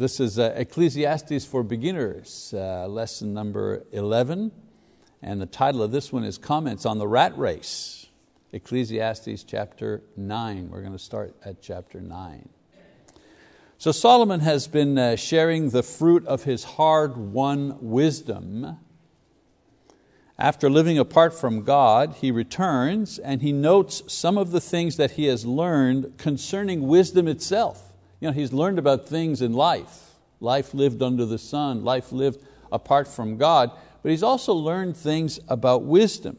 This is uh, Ecclesiastes for Beginners, uh, lesson number 11. And the title of this one is Comments on the Rat Race. Ecclesiastes chapter 9. We're going to start at chapter 9. So Solomon has been uh, sharing the fruit of his hard won wisdom. After living apart from God, he returns and he notes some of the things that he has learned concerning wisdom itself. You know, he's learned about things in life, life lived under the sun, life lived apart from God, but he's also learned things about wisdom,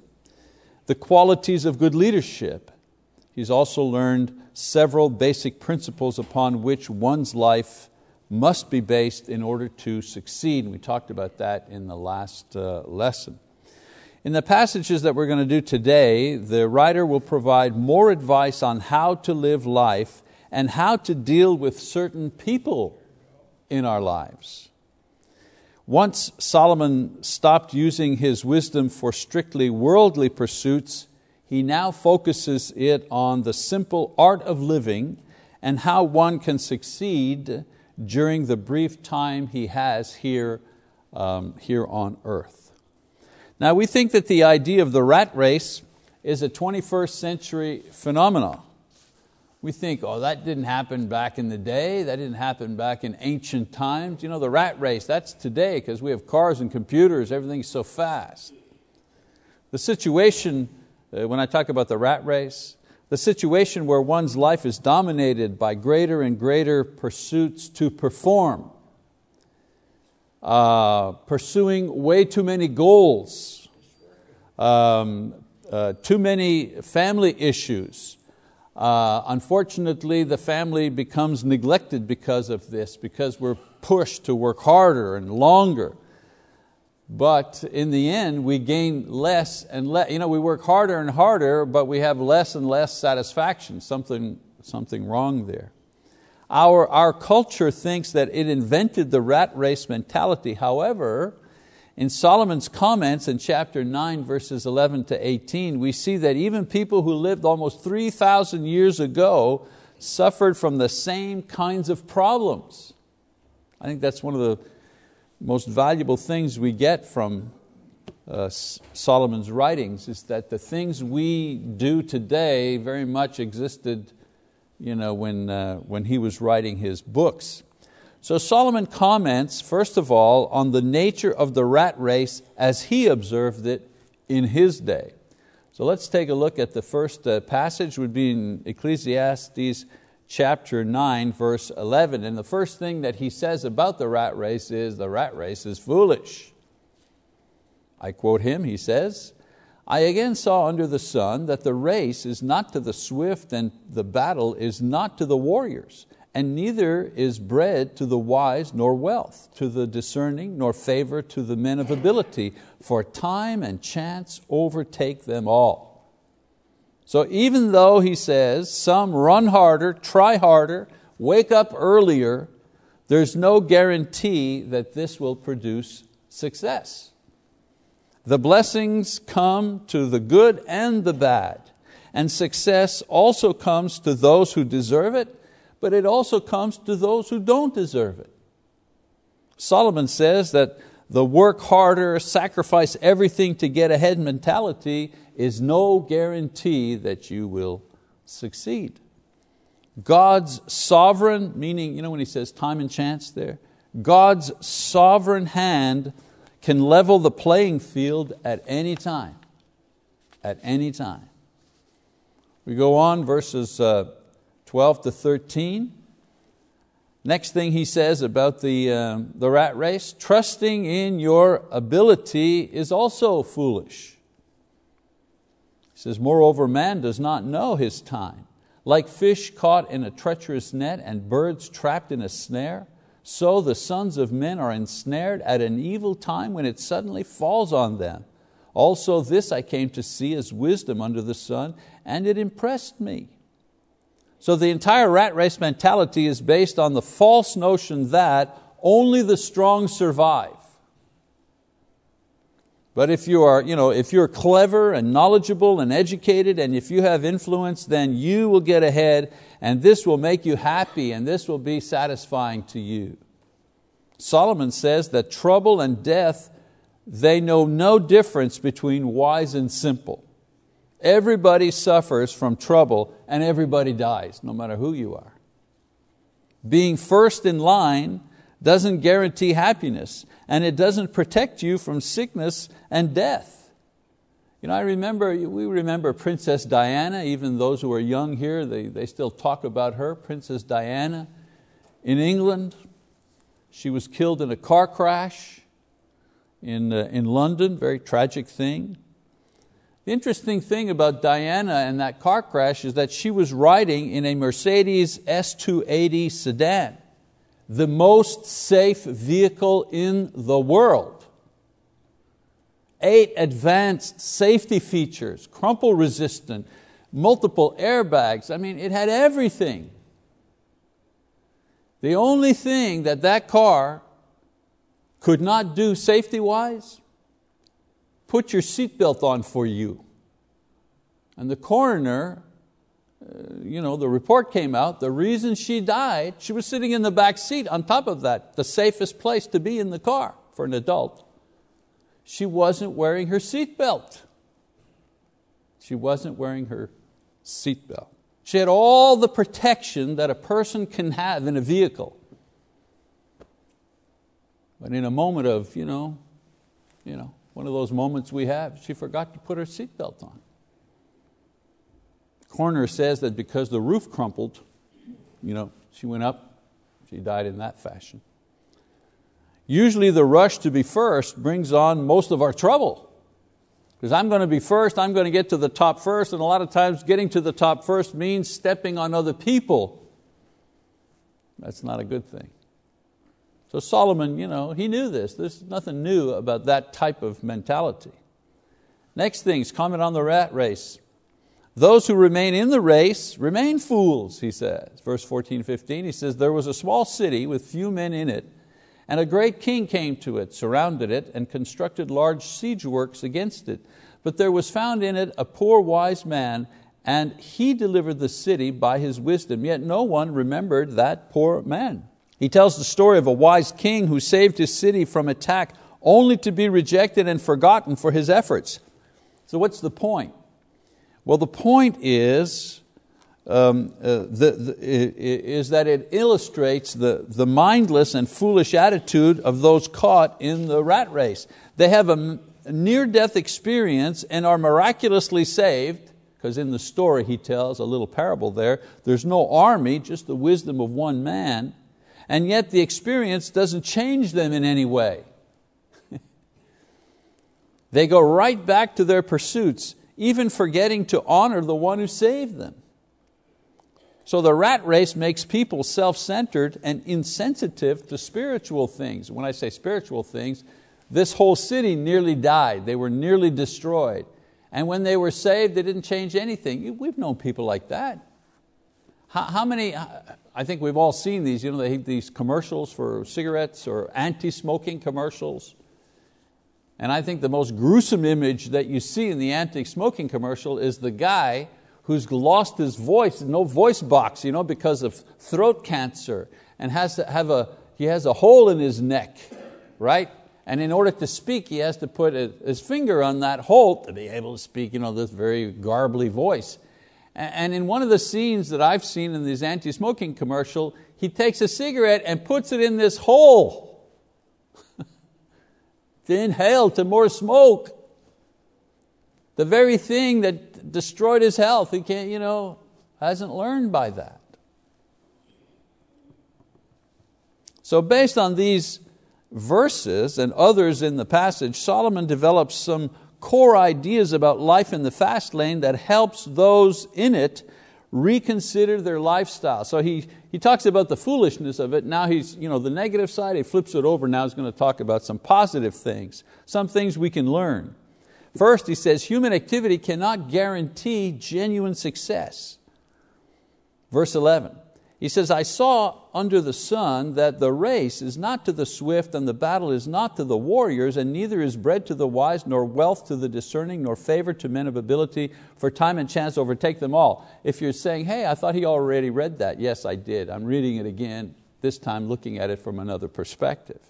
the qualities of good leadership. He's also learned several basic principles upon which one's life must be based in order to succeed. We talked about that in the last uh, lesson. In the passages that we're going to do today, the writer will provide more advice on how to live life and how to deal with certain people in our lives. Once Solomon stopped using his wisdom for strictly worldly pursuits, he now focuses it on the simple art of living and how one can succeed during the brief time he has here, um, here on earth. Now we think that the idea of the rat race is a 21st century phenomenon. We think, oh, that didn't happen back in the day, that didn't happen back in ancient times. You know, the rat race, that's today because we have cars and computers, everything's so fast. The situation, uh, when I talk about the rat race, the situation where one's life is dominated by greater and greater pursuits to perform, uh, pursuing way too many goals, um, uh, too many family issues, uh, unfortunately, the family becomes neglected because of this, because we're pushed to work harder and longer. But in the end, we gain less and less. You know, we work harder and harder, but we have less and less satisfaction. Something, something wrong there. Our, our culture thinks that it invented the rat race mentality. However, in Solomon's comments in chapter 9, verses 11 to 18, we see that even people who lived almost 3,000 years ago suffered from the same kinds of problems. I think that's one of the most valuable things we get from uh, Solomon's writings is that the things we do today very much existed you know, when, uh, when he was writing his books. So Solomon comments, first of all, on the nature of the rat race as he observed it in his day. So let's take a look at the first uh, passage, would be in Ecclesiastes chapter 9, verse 11. And the first thing that he says about the rat race is the rat race is foolish. I quote him, he says, I again saw under the sun that the race is not to the swift and the battle is not to the warriors and neither is bread to the wise nor wealth, to the discerning nor favor to the men of ability, for time and chance overtake them all. So even though he says some run harder, try harder, wake up earlier, there's no guarantee that this will produce success. The blessings come to the good and the bad, and success also comes to those who deserve it but it also comes to those who don't deserve it. Solomon says that the work harder, sacrifice everything to get ahead mentality is no guarantee that you will succeed. God's sovereign, meaning, you know when he says time and chance there? God's sovereign hand can level the playing field at any time. At any time. We go on, verses uh, 12 to 13. Next thing he says about the, uh, the rat race, trusting in your ability is also foolish. He says, moreover, man does not know his time. Like fish caught in a treacherous net and birds trapped in a snare, so the sons of men are ensnared at an evil time when it suddenly falls on them. Also this I came to see as wisdom under the sun, and it impressed me. So the entire rat race mentality is based on the false notion that only the strong survive. But if you are, you know, if you're clever and knowledgeable and educated and if you have influence, then you will get ahead and this will make you happy and this will be satisfying to you. Solomon says that trouble and death, they know no difference between wise and simple. Everybody suffers from trouble and everybody dies, no matter who you are. Being first in line doesn't guarantee happiness and it doesn't protect you from sickness and death. You know, I remember, we remember Princess Diana, even those who are young here, they, they still talk about her, Princess Diana in England. She was killed in a car crash in, uh, in London, very tragic thing. The interesting thing about Diana and that car crash is that she was riding in a Mercedes S280 sedan, the most safe vehicle in the world. Eight advanced safety features, crumple resistant, multiple airbags. I mean, it had everything. The only thing that that car could not do safety wise put your seatbelt on for you. And the coroner, uh, you know, the report came out, the reason she died, she was sitting in the back seat on top of that, the safest place to be in the car for an adult. She wasn't wearing her seatbelt. She wasn't wearing her seatbelt. She had all the protection that a person can have in a vehicle. But in a moment of, you know, you know, one of those moments we have, she forgot to put her seatbelt on. Coroner says that because the roof crumpled, you know, she went up, she died in that fashion. Usually the rush to be first brings on most of our trouble. Because I'm going to be first, I'm going to get to the top first, and a lot of times getting to the top first means stepping on other people. That's not a good thing. So Solomon, you know, he knew this. There's nothing new about that type of mentality. Next things, comment on the rat race. Those who remain in the race remain fools, he says. Verse 14, 15, he says, There was a small city with few men in it, and a great king came to it, surrounded it, and constructed large siege works against it. But there was found in it a poor wise man, and he delivered the city by his wisdom, yet no one remembered that poor man. He tells the story of a wise king who saved his city from attack only to be rejected and forgotten for his efforts. So what's the point? Well, the point is, um, uh, the, the, is that it illustrates the, the mindless and foolish attitude of those caught in the rat race. They have a near-death experience and are miraculously saved, because in the story he tells a little parable there, there's no army, just the wisdom of one man, and yet the experience doesn't change them in any way. they go right back to their pursuits, even forgetting to honor the one who saved them. So the rat race makes people self-centered and insensitive to spiritual things. When I say spiritual things, this whole city nearly died. They were nearly destroyed. And when they were saved, they didn't change anything. We've known people like that. How, how many, I think we've all seen these, you know, they these commercials for cigarettes or anti-smoking commercials. And I think the most gruesome image that you see in the anti-smoking commercial is the guy who's lost his voice, no voice box, you know, because of throat cancer, and has to have a, he has a hole in his neck, right? And in order to speak, he has to put his finger on that hole to be able to speak, you know, this very garbly voice. And in one of the scenes that I've seen in this anti-smoking commercial, he takes a cigarette and puts it in this hole to inhale to more smoke. The very thing that destroyed his health, he can't, you know, hasn't learned by that. So based on these verses and others in the passage, Solomon develops some core ideas about life in the fast lane that helps those in it reconsider their lifestyle. So he, he talks about the foolishness of it. Now he's, you know, the negative side, he flips it over. Now he's going to talk about some positive things, some things we can learn. First, he says, human activity cannot guarantee genuine success. Verse 11, he says, I saw under the sun that the race is not to the swift and the battle is not to the warriors and neither is bread to the wise nor wealth to the discerning nor favor to men of ability for time and chance overtake them all. If you're saying, hey, I thought he already read that. Yes, I did. I'm reading it again this time looking at it from another perspective.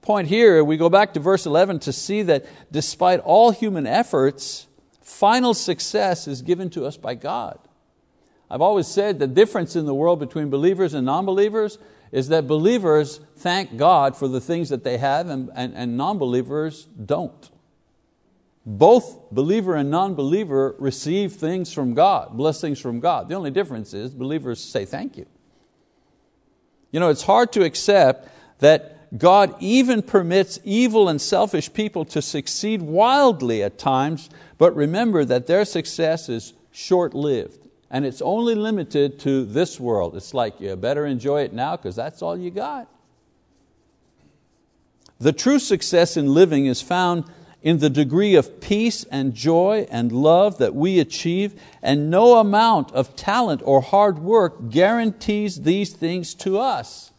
Point here, we go back to verse 11 to see that despite all human efforts, final success is given to us by God. I've always said the difference in the world between believers and non-believers is that believers thank God for the things that they have and, and, and non-believers don't. Both believer and non-believer receive things from God, blessings from God. The only difference is believers say thank you. You know, it's hard to accept that God even permits evil and selfish people to succeed wildly at times, but remember that their success is short-lived and it's only limited to this world. It's like you better enjoy it now because that's all you got. The true success in living is found in the degree of peace and joy and love that we achieve, and no amount of talent or hard work guarantees these things to us.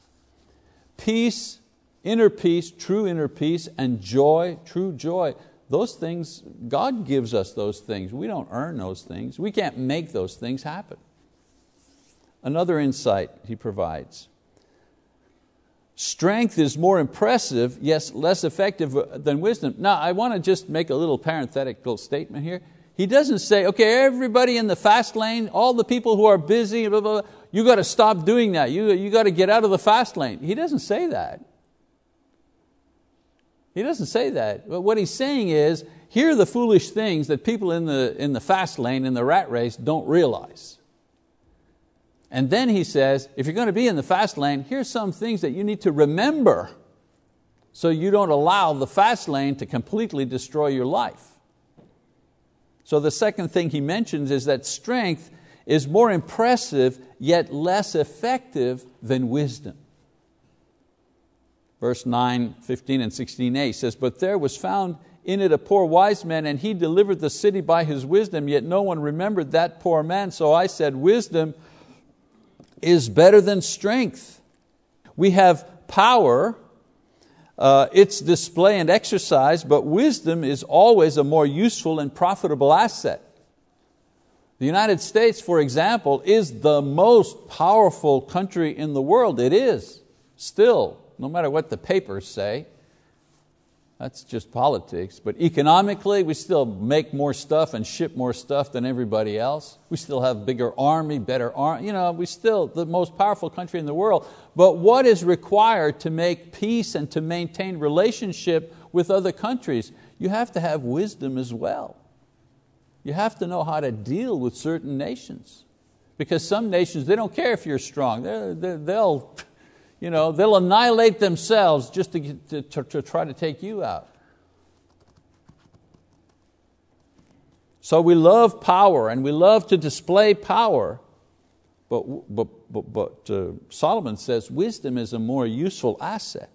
Peace, inner peace, true inner peace, and joy, true joy, those things, God gives us those things. We don't earn those things. We can't make those things happen. Another insight he provides. Strength is more impressive, yes, less effective uh, than wisdom. Now, I want to just make a little parenthetical statement here. He doesn't say, okay, everybody in the fast lane, all the people who are busy, blah, blah, blah, you got to stop doing that. You, you got to get out of the fast lane. He doesn't say that. He doesn't say that. But what he's saying is, here are the foolish things that people in the, in the fast lane, in the rat race, don't realize. And then he says, if you're going to be in the fast lane, here's some things that you need to remember so you don't allow the fast lane to completely destroy your life. So the second thing he mentions is that strength is more impressive yet less effective than wisdom verse 9, 15 and 16a says, But there was found in it a poor wise man, and he delivered the city by his wisdom, yet no one remembered that poor man. So I said, Wisdom is better than strength. We have power, uh, its display and exercise, but wisdom is always a more useful and profitable asset. The United States, for example, is the most powerful country in the world. It is, still no matter what the papers say. That's just politics. But economically, we still make more stuff and ship more stuff than everybody else. We still have bigger army, better army. You know, we still the most powerful country in the world. But what is required to make peace and to maintain relationship with other countries? You have to have wisdom as well. You have to know how to deal with certain nations. Because some nations, they don't care if you're strong. They're, they're, they'll you know, they'll annihilate themselves just to, to, to, to try to take you out. So we love power and we love to display power, but, but, but, but uh, Solomon says wisdom is a more useful asset.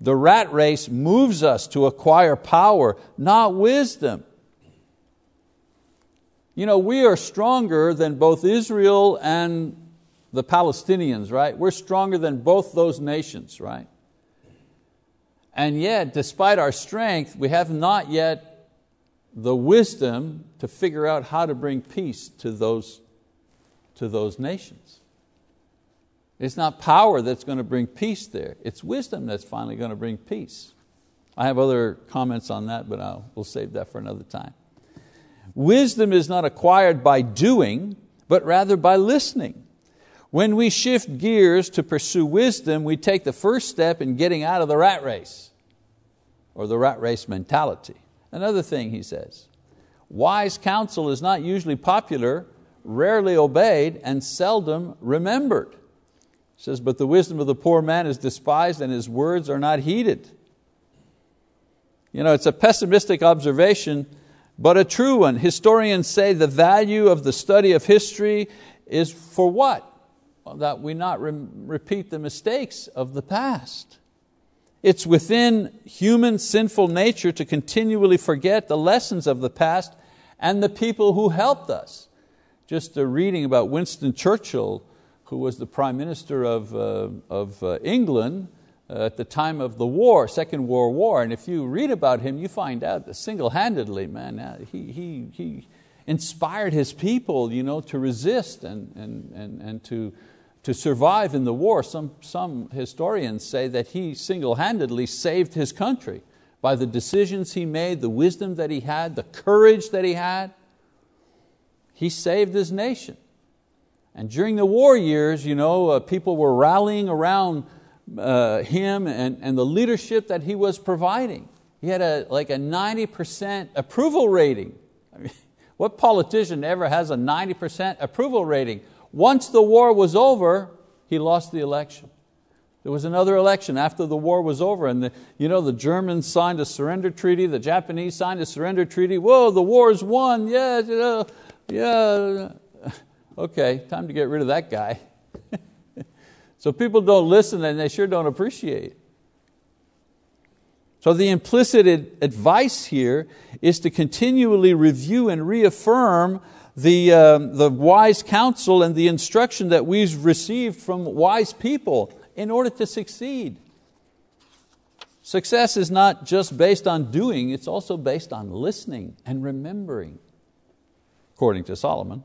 The rat race moves us to acquire power, not wisdom. You know, we are stronger than both Israel and the Palestinians, right? We're stronger than both those nations, right? And yet, despite our strength, we have not yet the wisdom to figure out how to bring peace to those, to those nations. It's not power that's going to bring peace there, it's wisdom that's finally going to bring peace. I have other comments on that, but I'll, we'll save that for another time. Wisdom is not acquired by doing, but rather by listening. When we shift gears to pursue wisdom, we take the first step in getting out of the rat race or the rat race mentality. Another thing he says, wise counsel is not usually popular, rarely obeyed, and seldom remembered. He says, but the wisdom of the poor man is despised and his words are not heeded. You know, it's a pessimistic observation, but a true one. Historians say the value of the study of history is for what? That we not re repeat the mistakes of the past. It's within human sinful nature to continually forget the lessons of the past and the people who helped us. Just a reading about Winston Churchill, who was the Prime Minister of, uh, of uh, England uh, at the time of the war, Second World War, and if you read about him, you find out that single-handedly, man, uh, he, he, he inspired his people you know, to resist and, and, and, and to, to survive in the war. Some, some historians say that he single-handedly saved his country by the decisions he made, the wisdom that he had, the courage that he had. He saved his nation. And during the war years, you know, uh, people were rallying around uh, him and, and the leadership that he was providing. He had a, like a 90% approval rating. I mean, what politician ever has a 90% approval rating? Once the war was over, he lost the election. There was another election after the war was over, and the, you know, the Germans signed a surrender treaty, the Japanese signed a surrender treaty. Whoa, the war's won, yeah, yeah. Okay, time to get rid of that guy. so people don't listen and they sure don't appreciate. So the implicit advice here is to continually review and reaffirm the, uh, the wise counsel and the instruction that we've received from wise people in order to succeed. Success is not just based on doing, it's also based on listening and remembering, according to Solomon.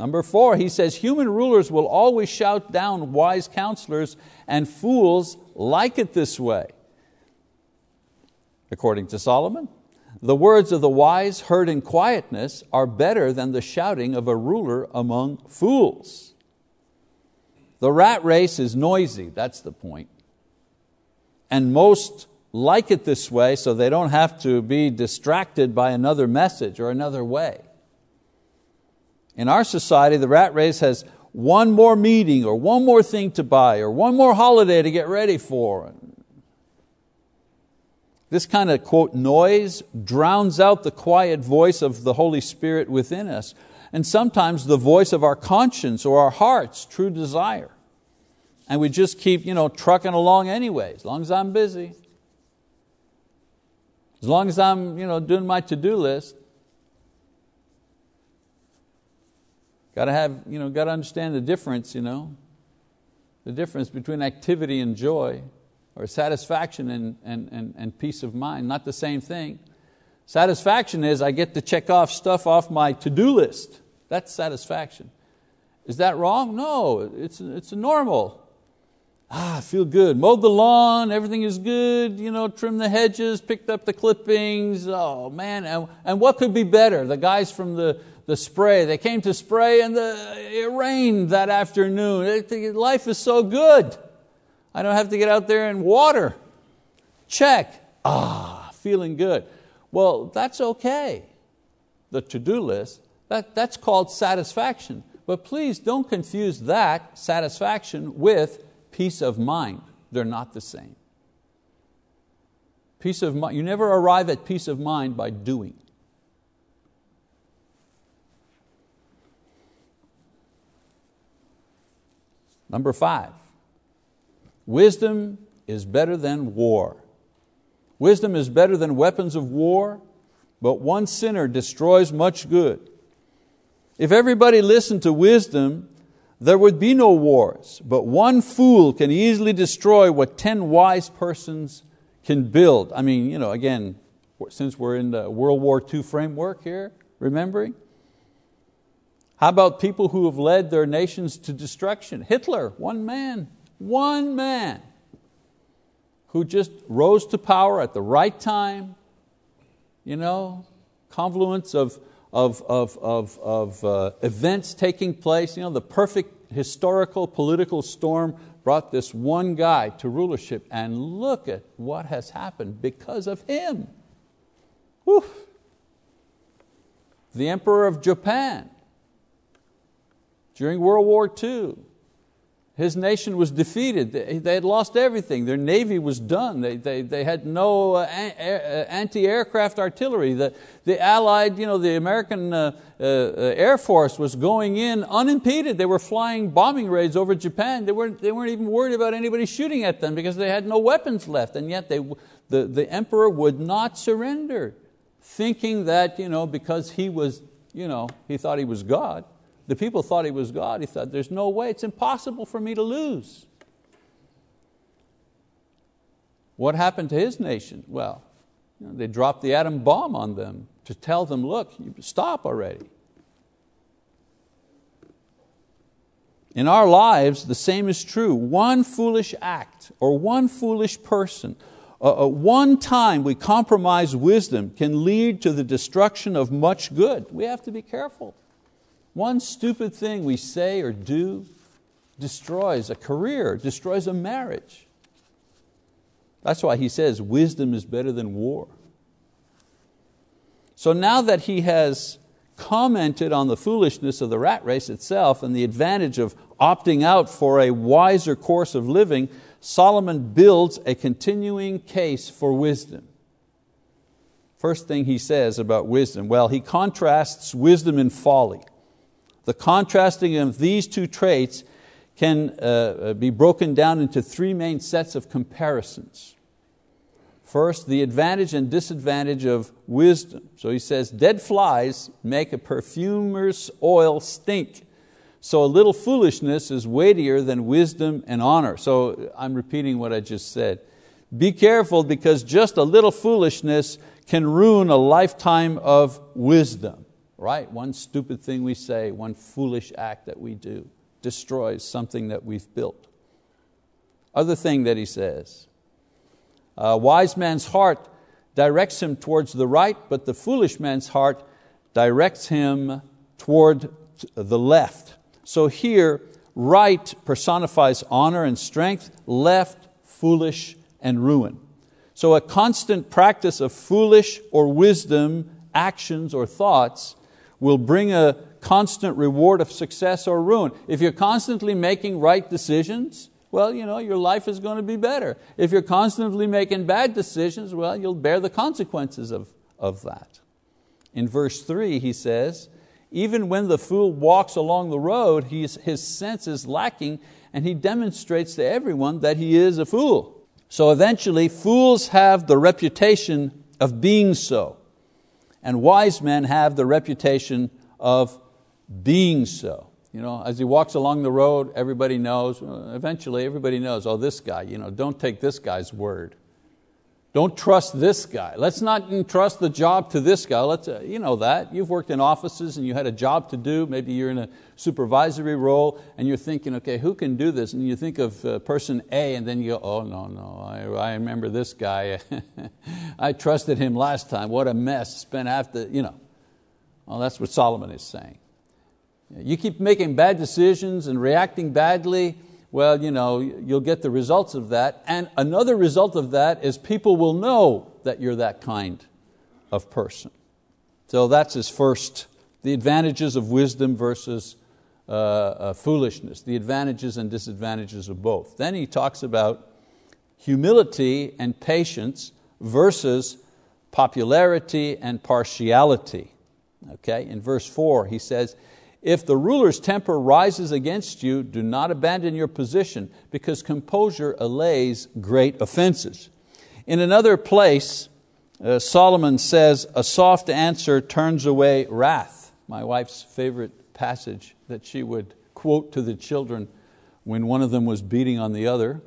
Number four, he says, human rulers will always shout down wise counselors and fools like it this way. According to Solomon, the words of the wise heard in quietness are better than the shouting of a ruler among fools. The rat race is noisy, that's the point. And most like it this way so they don't have to be distracted by another message or another way. In our society, the rat race has one more meeting or one more thing to buy or one more holiday to get ready for. This kind of, quote, noise drowns out the quiet voice of the Holy Spirit within us, and sometimes the voice of our conscience or our heart's true desire. And we just keep you know, trucking along anyway, as long as I'm busy, as long as I'm you know, doing my to do list. Got to have, you know, got to understand the difference, you know, the difference between activity and joy or satisfaction and, and, and, and peace of mind, not the same thing. Satisfaction is I get to check off stuff off my to-do list. That's satisfaction. Is that wrong? No, it's, it's normal. Ah, I feel good. Mowed the lawn, everything is good, you know, trimmed the hedges, picked up the clippings. Oh man, and, and what could be better? The guys from the, the spray, they came to spray and the, it rained that afternoon. Life is so good. I don't have to get out there and water. Check. Ah, feeling good. Well, that's okay. The to-do list, that, that's called satisfaction. But please don't confuse that satisfaction with peace of mind. They're not the same. Peace of mind, you never arrive at peace of mind by doing. Number five, Wisdom is better than war. Wisdom is better than weapons of war, but one sinner destroys much good. If everybody listened to wisdom, there would be no wars, but one fool can easily destroy what 10 wise persons can build. I mean, you know, again, since we're in the World War II framework here, remembering? How about people who have led their nations to destruction? Hitler, one man. One man who just rose to power at the right time, you know, confluence of, of, of, of, of uh, events taking place, you know, the perfect historical political storm brought this one guy to rulership and look at what has happened because of him. Whew. The Emperor of Japan during World War II, his nation was defeated. They had lost everything. Their navy was done. They, they, they had no uh, uh, anti-aircraft artillery. The, the Allied, you know, the American uh, uh, Air Force was going in unimpeded. They were flying bombing raids over Japan. They weren't, they weren't even worried about anybody shooting at them because they had no weapons left. And yet they, the, the emperor would not surrender, thinking that you know, because he was, you know, he thought he was God, the people thought he was God. He thought, there's no way, it's impossible for me to lose. What happened to his nation? Well, you know, they dropped the atom bomb on them to tell them, look, stop already. In our lives, the same is true. One foolish act or one foolish person, uh, uh, one time we compromise wisdom can lead to the destruction of much good. We have to be careful. One stupid thing we say or do destroys a career, destroys a marriage. That's why he says wisdom is better than war. So now that he has commented on the foolishness of the rat race itself and the advantage of opting out for a wiser course of living, Solomon builds a continuing case for wisdom. First thing he says about wisdom, well, he contrasts wisdom and folly. The contrasting of these two traits can uh, uh be broken down into three main sets of comparisons. First, the advantage and disadvantage of wisdom. So he says, dead flies make a perfumer's oil stink. So a little foolishness is weightier than wisdom and honor. So I'm repeating what I just said. Be careful because just a little foolishness can ruin a lifetime of wisdom. Right? One stupid thing we say, one foolish act that we do destroys something that we've built. Other thing that he says, a wise man's heart directs him towards the right, but the foolish man's heart directs him toward the left. So here, right personifies honor and strength, left, foolish and ruin. So a constant practice of foolish or wisdom actions or thoughts will bring a constant reward of success or ruin. If you're constantly making right decisions, well, you know, your life is going to be better. If you're constantly making bad decisions, well, you'll bear the consequences of, of that. In verse 3, he says, even when the fool walks along the road, his sense is lacking and he demonstrates to everyone that he is a fool. So eventually, fools have the reputation of being so, and wise men have the reputation of being so. You know, as he walks along the road, everybody knows, eventually everybody knows, oh, this guy, you know, don't take this guy's word. Don't trust this guy. Let's not entrust the job to this guy. Let's, uh, you know that. You've worked in offices and you had a job to do. Maybe you're in a supervisory role and you're thinking, okay, who can do this? And you think of uh, person A and then you go, oh, no, no, I, I remember this guy. I trusted him last time. What a mess. Spent the, you know. Well, that's what Solomon is saying. You keep making bad decisions and reacting badly, well, you know, you'll get the results of that. And another result of that is people will know that you're that kind of person. So that's his first, the advantages of wisdom versus uh, uh, foolishness, the advantages and disadvantages of both. Then he talks about humility and patience versus popularity and partiality. Okay? In verse 4, he says, if the ruler's temper rises against you, do not abandon your position, because composure allays great offenses. In another place, uh, Solomon says, A soft answer turns away wrath. My wife's favorite passage that she would quote to the children when one of them was beating on the other.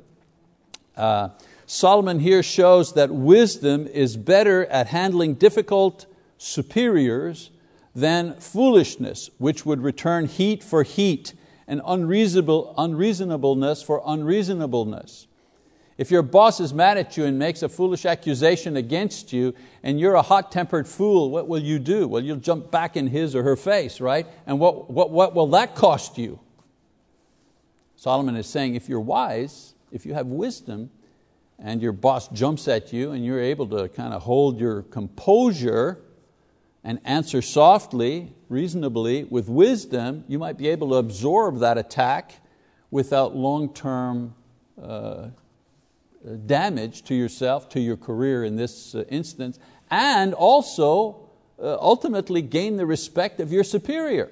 Uh, Solomon here shows that wisdom is better at handling difficult superiors than foolishness, which would return heat for heat and unreasonable, unreasonableness for unreasonableness. If your boss is mad at you and makes a foolish accusation against you and you're a hot tempered fool, what will you do? Well, you'll jump back in his or her face, right? And what, what, what will that cost you? Solomon is saying if you're wise, if you have wisdom, and your boss jumps at you and you're able to kind of hold your composure, and answer softly, reasonably, with wisdom, you might be able to absorb that attack without long-term uh, damage to yourself, to your career in this uh, instance, and also uh, ultimately gain the respect of your superior.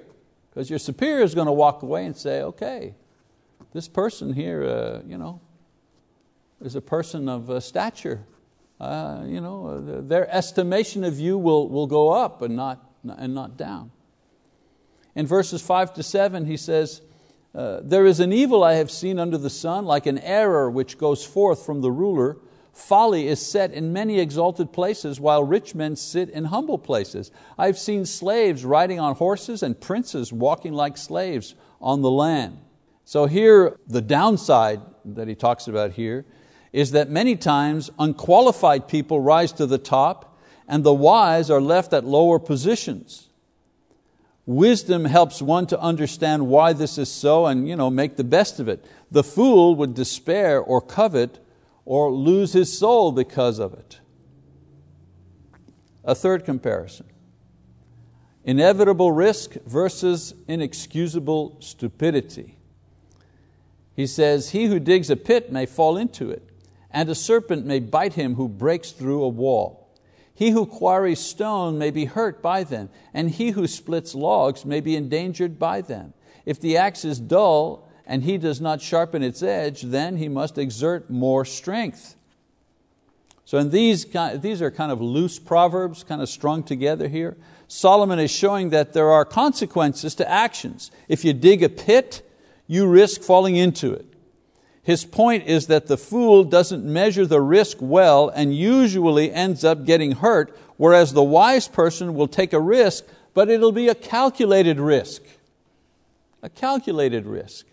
Because your superior is going to walk away and say, okay, this person here uh, you know, is a person of uh, stature uh, you know, their estimation of you will, will go up and not, and not down. In verses five to seven he says, uh, there is an evil I have seen under the sun, like an error which goes forth from the ruler. Folly is set in many exalted places, while rich men sit in humble places. I've seen slaves riding on horses and princes walking like slaves on the land. So here, the downside that he talks about here is that many times unqualified people rise to the top and the wise are left at lower positions. Wisdom helps one to understand why this is so and you know, make the best of it. The fool would despair or covet or lose his soul because of it. A third comparison inevitable risk versus inexcusable stupidity. He says, He who digs a pit may fall into it, and a serpent may bite him who breaks through a wall. He who quarries stone may be hurt by them, and he who splits logs may be endangered by them. If the axe is dull and he does not sharpen its edge, then he must exert more strength. So in these, these are kind of loose proverbs, kind of strung together here. Solomon is showing that there are consequences to actions. If you dig a pit, you risk falling into it. His point is that the fool doesn't measure the risk well and usually ends up getting hurt, whereas the wise person will take a risk, but it'll be a calculated risk. A calculated risk.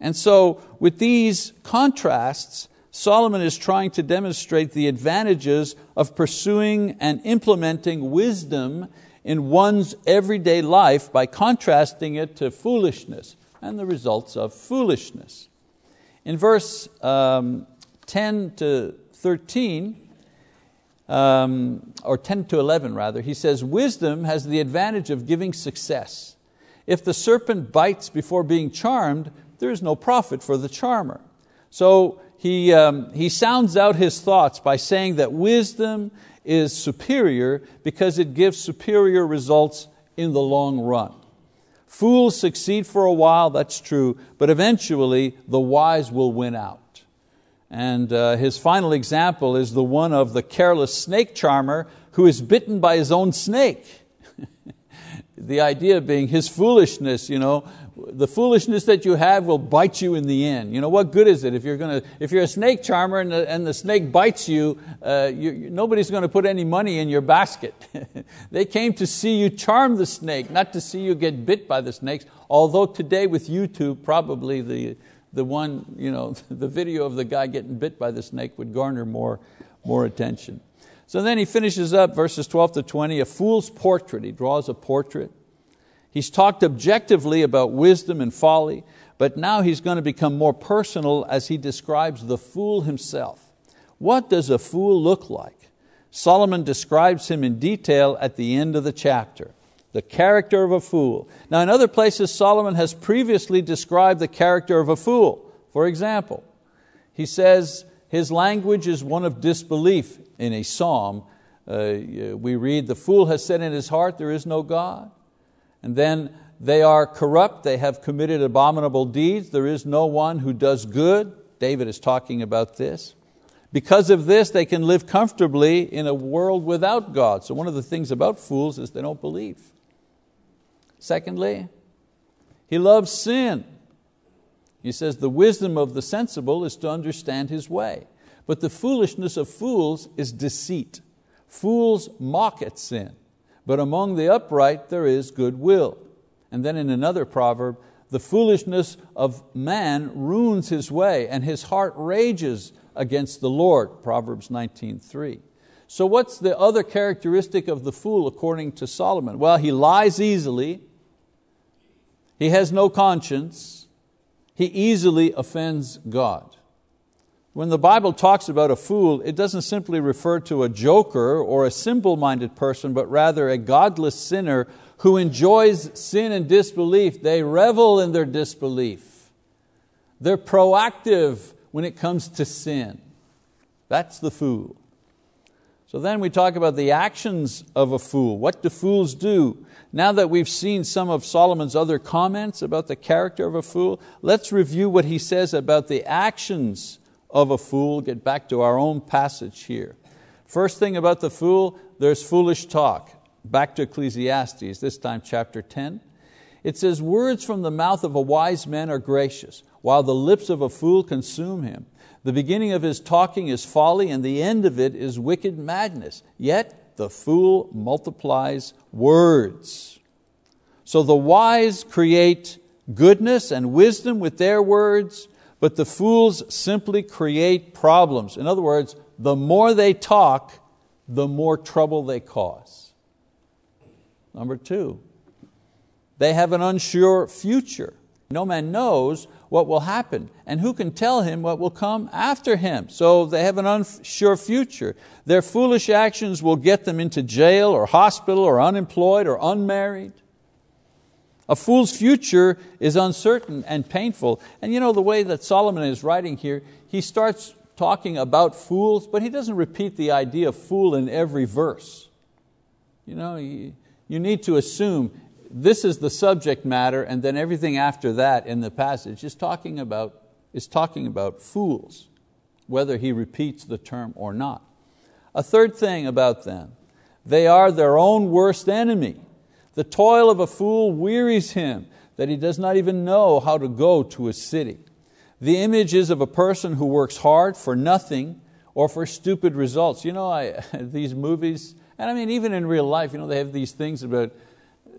And so, with these contrasts, Solomon is trying to demonstrate the advantages of pursuing and implementing wisdom in one's everyday life by contrasting it to foolishness and the results of foolishness. In verse um, 10 to 13, um, or 10 to 11 rather, he says, Wisdom has the advantage of giving success. If the serpent bites before being charmed, there is no profit for the charmer. So he, um, he sounds out his thoughts by saying that wisdom is superior because it gives superior results in the long run. Fools succeed for a while, that's true, but eventually the wise will win out. And uh, his final example is the one of the careless snake charmer who is bitten by his own snake. the idea being his foolishness, you know, the foolishness that you have will bite you in the end. You know, what good is it if you're, gonna, if you're a snake charmer and the, and the snake bites you, uh, you nobody's going to put any money in your basket. they came to see you charm the snake, not to see you get bit by the snakes. Although today with YouTube, probably the, the one, you know, the video of the guy getting bit by the snake would garner more, more attention. So then he finishes up verses 12 to 20, a fool's portrait. He draws a portrait He's talked objectively about wisdom and folly, but now he's going to become more personal as he describes the fool himself. What does a fool look like? Solomon describes him in detail at the end of the chapter. The character of a fool. Now, in other places, Solomon has previously described the character of a fool. For example, he says his language is one of disbelief in a psalm. Uh, we read, The fool has said in his heart, There is no God. And then they are corrupt, they have committed abominable deeds, there is no one who does good. David is talking about this. Because of this, they can live comfortably in a world without God. So, one of the things about fools is they don't believe. Secondly, he loves sin. He says, The wisdom of the sensible is to understand his way. But the foolishness of fools is deceit. Fools mock at sin but among the upright there is goodwill. And then in another proverb, the foolishness of man ruins his way, and his heart rages against the Lord. Proverbs 19:3. So, what's the other characteristic of the fool according to Solomon? Well, he lies easily, he has no conscience, he easily offends God. When the Bible talks about a fool, it doesn't simply refer to a joker or a simple minded person, but rather a godless sinner who enjoys sin and disbelief. They revel in their disbelief. They're proactive when it comes to sin. That's the fool. So then we talk about the actions of a fool. What do fools do? Now that we've seen some of Solomon's other comments about the character of a fool, let's review what he says about the actions of a fool. Get back to our own passage here. First thing about the fool, there's foolish talk. Back to Ecclesiastes, this time chapter 10. It says, Words from the mouth of a wise man are gracious, while the lips of a fool consume him. The beginning of his talking is folly, and the end of it is wicked madness. Yet the fool multiplies words. So the wise create goodness and wisdom with their words, but the fools simply create problems. In other words, the more they talk, the more trouble they cause. Number two, they have an unsure future. No man knows what will happen, and who can tell him what will come after him? So they have an unsure future. Their foolish actions will get them into jail or hospital or unemployed or unmarried. A fool's future is uncertain and painful. And you know the way that Solomon is writing here, he starts talking about fools, but he doesn't repeat the idea of fool in every verse. You know, you need to assume this is the subject matter, and then everything after that in the passage is talking about, is talking about fools, whether he repeats the term or not. A third thing about them, they are their own worst enemy. The toil of a fool wearies him, that he does not even know how to go to a city. The image is of a person who works hard for nothing or for stupid results. You know, I, these movies, and I mean even in real life, you know, they have these things about uh,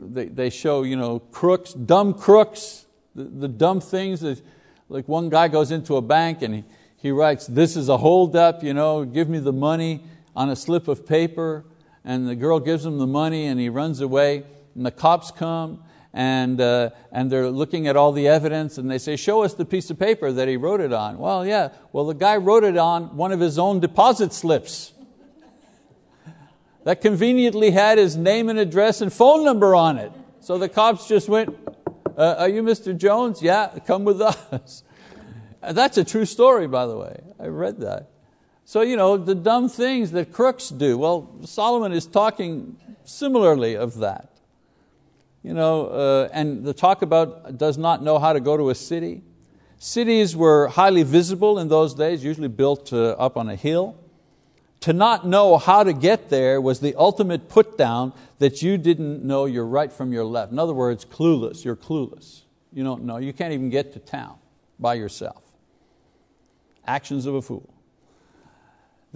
they, they show you know, crooks, dumb crooks, the, the dumb things. That, like one guy goes into a bank and he, he writes, this is a holdup, you know, give me the money on a slip of paper. And the girl gives him the money and he runs away. And the cops come and, uh, and they're looking at all the evidence and they say, show us the piece of paper that he wrote it on. Well, yeah, well the guy wrote it on one of his own deposit slips that conveniently had his name and address and phone number on it. So the cops just went, uh, are you Mr. Jones? Yeah, come with us. That's a true story, by the way. I read that. So, you know, the dumb things that crooks do. Well, Solomon is talking similarly of that. You know, uh, and the talk about does not know how to go to a city. Cities were highly visible in those days, usually built uh, up on a hill to not know how to get there was the ultimate put down that you didn't know your right from your left. In other words, clueless, you're clueless. You don't know, you can't even get to town by yourself. Actions of a fool.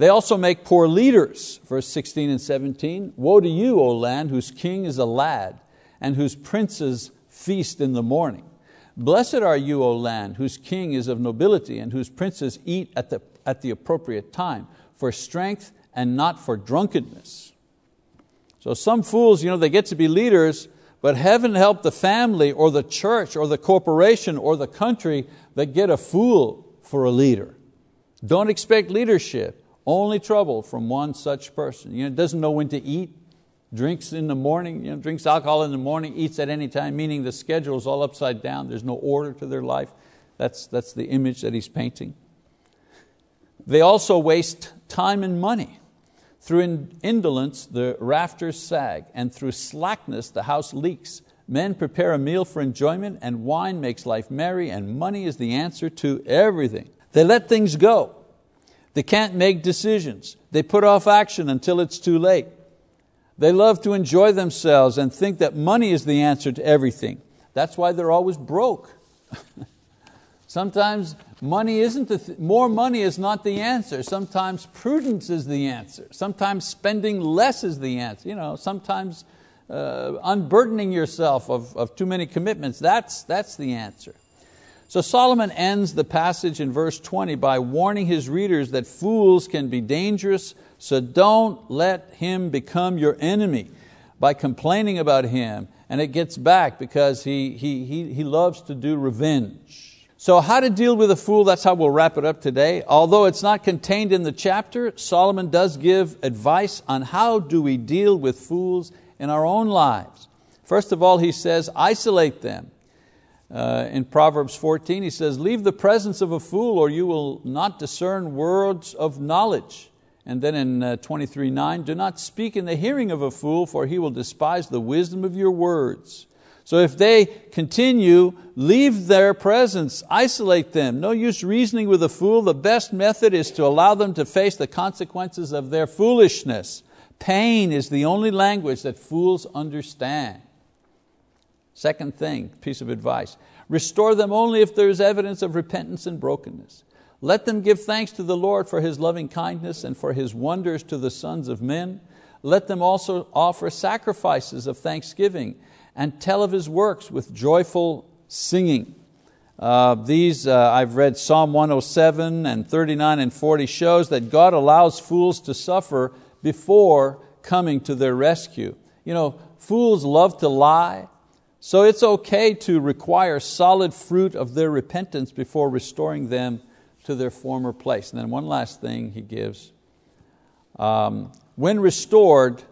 They also make poor leaders, verse 16 and 17. Woe to you, O land, whose king is a lad, and whose princes feast in the morning. Blessed are you, O land, whose king is of nobility, and whose princes eat at the, at the appropriate time for strength and not for drunkenness. So some fools, you know, they get to be leaders, but heaven help the family or the church or the corporation or the country that get a fool for a leader. Don't expect leadership, only trouble from one such person. You know, doesn't know when to eat, drinks in the morning, you know, drinks alcohol in the morning, eats at any time, meaning the schedule is all upside down, there's no order to their life. That's, that's the image that he's painting. They also waste time and money. Through indolence, the rafters sag, and through slackness, the house leaks. Men prepare a meal for enjoyment, and wine makes life merry, and money is the answer to everything. They let things go. They can't make decisions. They put off action until it's too late. They love to enjoy themselves and think that money is the answer to everything. That's why they're always broke. Sometimes money isn't the th more money is not the answer. Sometimes prudence is the answer. Sometimes spending less is the answer. You know, sometimes uh, unburdening yourself of, of too many commitments, that's, that's the answer. So Solomon ends the passage in verse 20 by warning his readers that fools can be dangerous, so don't let him become your enemy by complaining about him. And it gets back because he, he, he, he loves to do revenge. So how to deal with a fool, that's how we'll wrap it up today. Although it's not contained in the chapter, Solomon does give advice on how do we deal with fools in our own lives. First of all, he says, isolate them. Uh, in Proverbs 14, he says, leave the presence of a fool or you will not discern words of knowledge. And then in uh, 23.9, do not speak in the hearing of a fool for he will despise the wisdom of your words. So if they continue, leave their presence, isolate them. No use reasoning with a fool. The best method is to allow them to face the consequences of their foolishness. Pain is the only language that fools understand. Second thing, piece of advice, restore them only if there is evidence of repentance and brokenness. Let them give thanks to the Lord for His loving kindness and for His wonders to the sons of men. Let them also offer sacrifices of thanksgiving and tell of His works with joyful singing. Uh, these, uh, I've read Psalm 107 and 39 and 40 shows that God allows fools to suffer before coming to their rescue. You know, fools love to lie, so it's okay to require solid fruit of their repentance before restoring them to their former place. And then one last thing he gives. Um, when restored,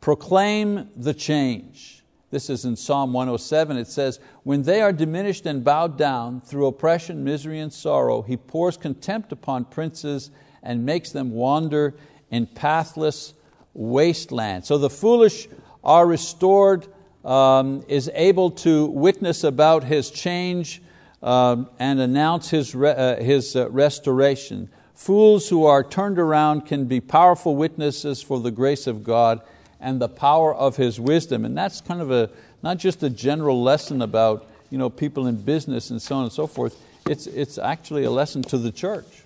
proclaim the change. This is in Psalm 107. It says, When they are diminished and bowed down through oppression, misery, and sorrow, He pours contempt upon princes and makes them wander in pathless wasteland. So the foolish are restored, um, is able to witness about His change um, and announce His, re- uh, his uh, restoration. Fools who are turned around can be powerful witnesses for the grace of God and the power of His wisdom. And that's kind of a, not just a general lesson about you know, people in business and so on and so forth, it's, it's actually a lesson to the church.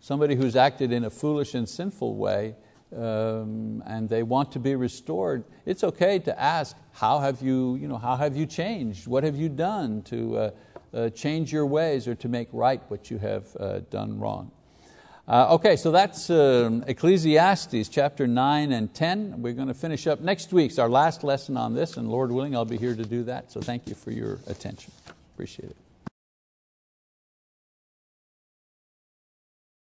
Somebody who's acted in a foolish and sinful way um, and they want to be restored, it's okay to ask, how have you, you, know, how have you changed? What have you done to uh, uh, change your ways or to make right what you have uh, done wrong? Uh, okay, so that's um, Ecclesiastes chapter 9 and 10. We're going to finish up next week's our last lesson on this, and Lord willing, I'll be here to do that. So thank you for your attention. Appreciate it.